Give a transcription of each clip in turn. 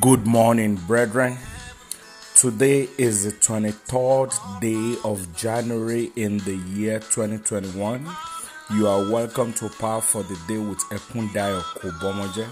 Good morning, brethren. Today is the 23rd day of January in the year 2021. You are welcome to Power for the Day with Ekundayo Kobomoje.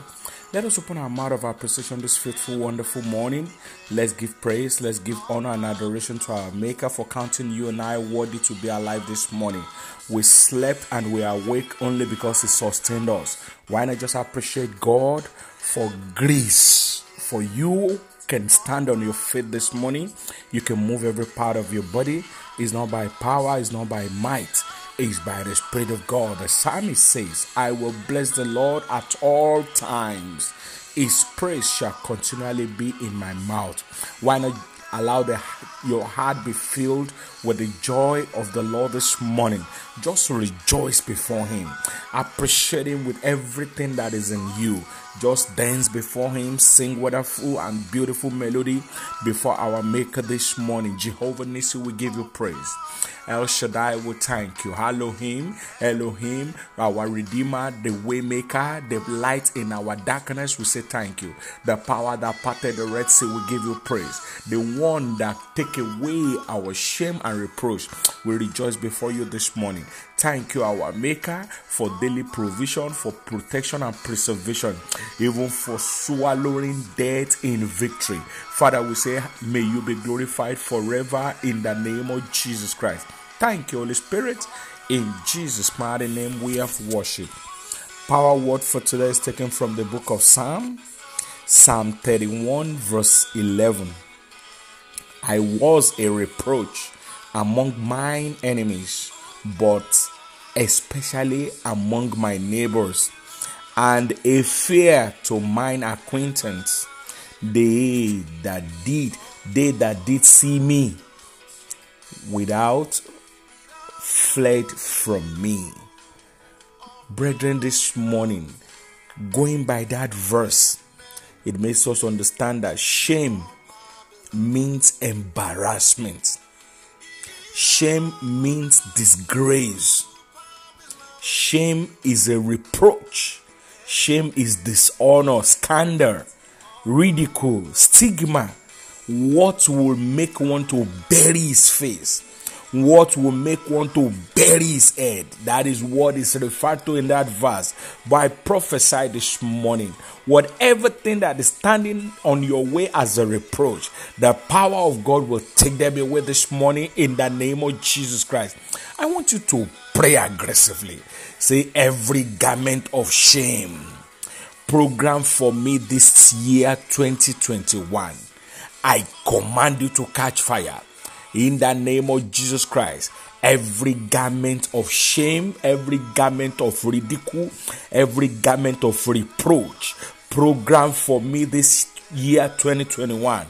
Let us open our mouth of appreciation this faithful, wonderful morning. Let's give praise, let's give honor and adoration to our Maker for counting you and I worthy to be alive this morning. We slept and we are awake only because He sustained us. Why not just appreciate God for grace? For you can stand on your feet this morning, you can move every part of your body. It's not by power, it's not by might it's by the Spirit of God. The psalmist says, I will bless the Lord at all times. His praise shall continually be in my mouth. Why not allow the, your heart be filled with the joy of the Lord this morning? Just rejoice before Him. Appreciate Him with everything that is in you. Just dance before Him, sing wonderful and beautiful melody before our Maker this morning. Jehovah Nissi, we give you praise. El Shaddai will thank you. Elohim, Elohim, our Redeemer, the Waymaker, the light in our darkness, we say thank you. The power that parted the Red Sea, we give you praise. The one that take away our shame and reproach, we rejoice before you this morning. Thank you, our Maker, for daily provision, for protection and preservation, even for swallowing death in victory. Father, we say, may you be glorified forever in the name of Jesus Christ. Thank you, Holy Spirit. In Jesus' mighty name, we have worship. Power word for today is taken from the book of Psalm, Psalm 31, verse 11. I was a reproach among mine enemies, but especially among my neighbors, and a fear to mine acquaintance. They that did, they that did see me without fled from me. Brethren, this morning, going by that verse, it makes us understand that shame means embarrassment. Shame means disgrace. Shame is a reproach. Shame is dishonor, scandal, ridicule, stigma. What will make one to bury his face? What will make one to bury his head. That is what is referred to in that verse. But I prophesy this morning, whatever thing that is standing on your way as a reproach, the power of God will take them away this morning in the name of Jesus Christ. I want you to pray aggressively. Say, every garment of shame program for me this year 2021. I command you to catch fire in the name of Jesus Christ. Every garment of shame, every garment of ridicule, every garment of reproach program for me this year 2021.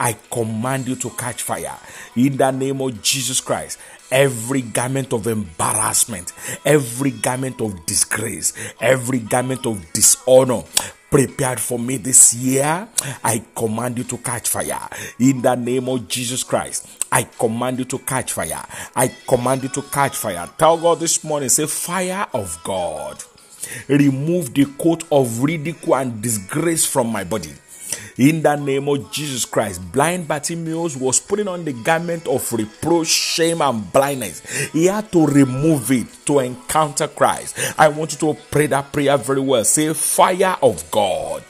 I command you to catch fire in the name of Jesus Christ. Every garment of embarrassment, every garment of disgrace, every garment of dishonor prepared for me this year, I command you to catch fire in the name of Jesus Christ. I command you to catch fire. I command you to catch fire. Tell God this morning, say, Fire of God, remove the coat of ridicule and disgrace from my body in the name of Jesus Christ. Blind Bartimaeus was putting on the garment of reproach, shame, and blindness. He had to remove it to encounter Christ. I want you to pray that prayer very well. Say, Fire of God,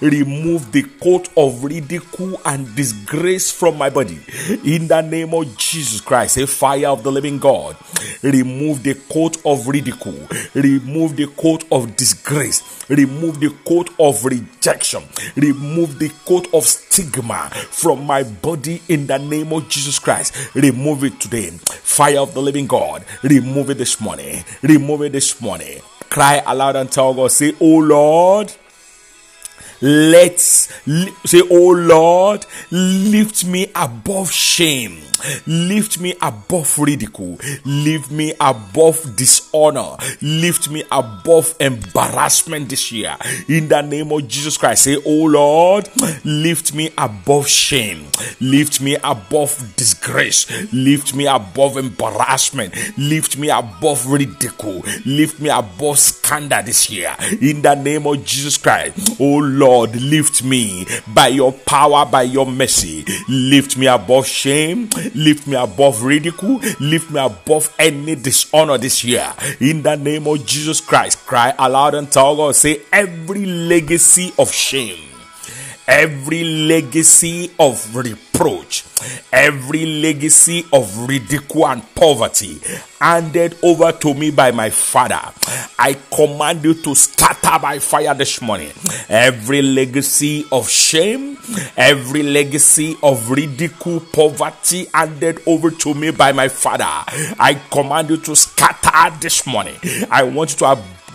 remove the coat of ridicule and disgrace from my body. In the name of Jesus Christ, say, Fire of the living God, remove the coat of ridicule, remove the coat of disgrace, remove the coat of rejection, remove the coat of stigma from my body in the name of Jesus Christ. Remove it today. Fire of the living God, remove it this morning. Remove it this morning. Cry aloud and tell God, say, Oh Lord, let's say, Oh Lord, lift me above shame Lift me above ridicule. Lift me above dishonor. Lift me above embarrassment this year. In the name of Jesus Christ, say, Oh Lord, lift me above shame. Lift me above disgrace. Lift me above embarrassment. Lift me above ridicule. Lift me above scandal this year. In the name of Jesus Christ, oh Lord. Lord, lift me by your power, by your mercy. Lift me above shame, lift me above ridicule, lift me above any dishonor this year. In the name of Jesus Christ, cry aloud and tell God, say, every legacy of shame every legacy of reproach, every legacy of ridicule and poverty handed over to me by my father. I command you to scatter by fire this morning. Every legacy of shame, every legacy of ridicule, poverty handed over to me by my father. I command you to scatter this morning. I want you to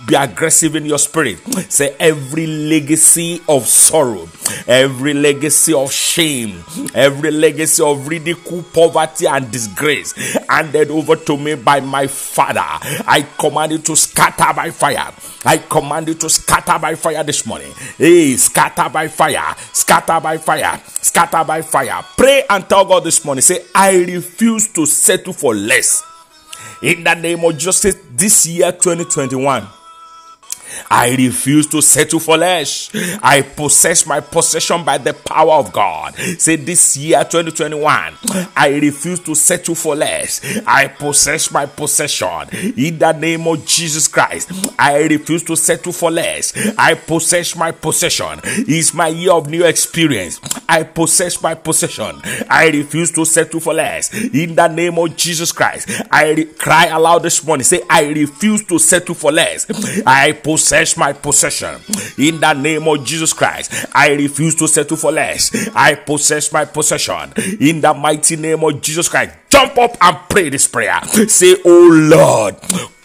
be aggressive in your spirit. Say every legacy of sorrow, every legacy of shame, every legacy of ridicule, poverty, and disgrace handed over to me by my father. I command you to scatter by fire. I command you to scatter by fire this morning. Hey, scatter by fire, scatter by fire, scatter by fire. Pray and tell God this morning. Say, I refuse to settle for less. In the name of Jesus, this year 2021. I refuse to settle for less. I possess my possession by the power of God. Say this year 2021, I refuse to settle for less. I possess my possession in the name of Jesus Christ. I refuse to settle for less. I possess my possession. It's my year of new experience. I possess my possession. I refuse to settle for less. In the name of Jesus Christ, I re- cry aloud this morning. Say, I refuse to settle for less. I possess my possession. In the name of Jesus Christ, I refuse to settle for less. I possess my possession. In the mighty name of Jesus Christ, jump up and pray this prayer. Say, Oh Lord,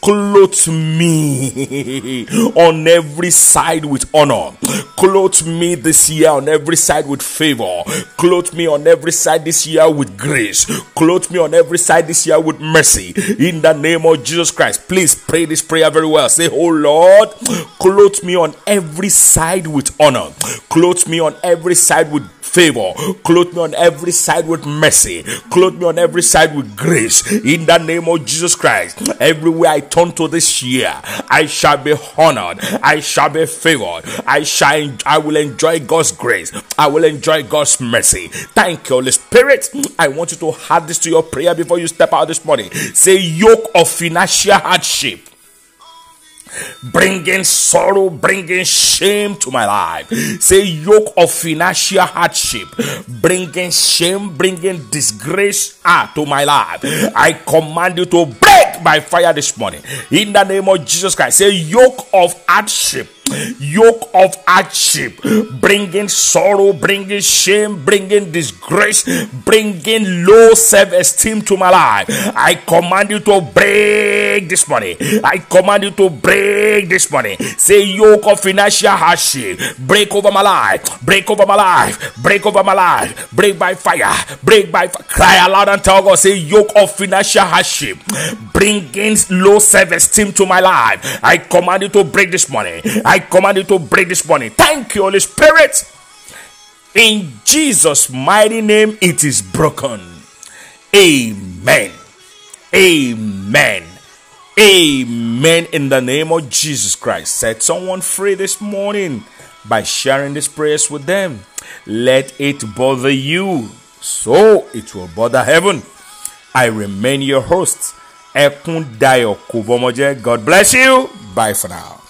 clothe me on every side with honor clothe me this year on every side with favor clothe me on every side this year with grace clothe me on every side this year with mercy in the name of jesus christ please pray this prayer very well say oh lord clothe me on every side with honor clothe me on every side with favor. Clothe me on every side with mercy. Clothe me on every side with grace. In the name of Jesus Christ. Everywhere I turn to this year, I shall be honored. I shall be favored. I shall I will enjoy God's grace. I will enjoy God's mercy. Thank you, Holy Spirit. I want you to add this to your prayer before you step out this morning. Say yoke of financial hardship bringing sorrow, bringing shame to my life. Say, yoke of financial hardship, bringing shame, bringing disgrace ah, to my life. I command you to break by fire this morning. In the name of Jesus Christ, say, yoke of hardship yoke of hardship, bringing sorrow, bringing shame, bringing disgrace, bringing low self esteem to my life. I command you to break this morning. I command you to break this morning. Say, yoke of financial hardship, break over my life, break over my life, break over my life, break by fire, break by fire. Cry aloud and tell God, say, yoke of financial hardship, bringing low self esteem to my life. I command you to break this morning. I command you to break this morning. Thank you, Holy Spirit. In Jesus' mighty name, it is broken. Amen. Amen. Amen. In the name of Jesus Christ. Set someone free this morning by sharing these prayers with them. Let it bother you, so it will bother heaven. I remain your host, Ekun Kubomoje. God bless you. Bye for now.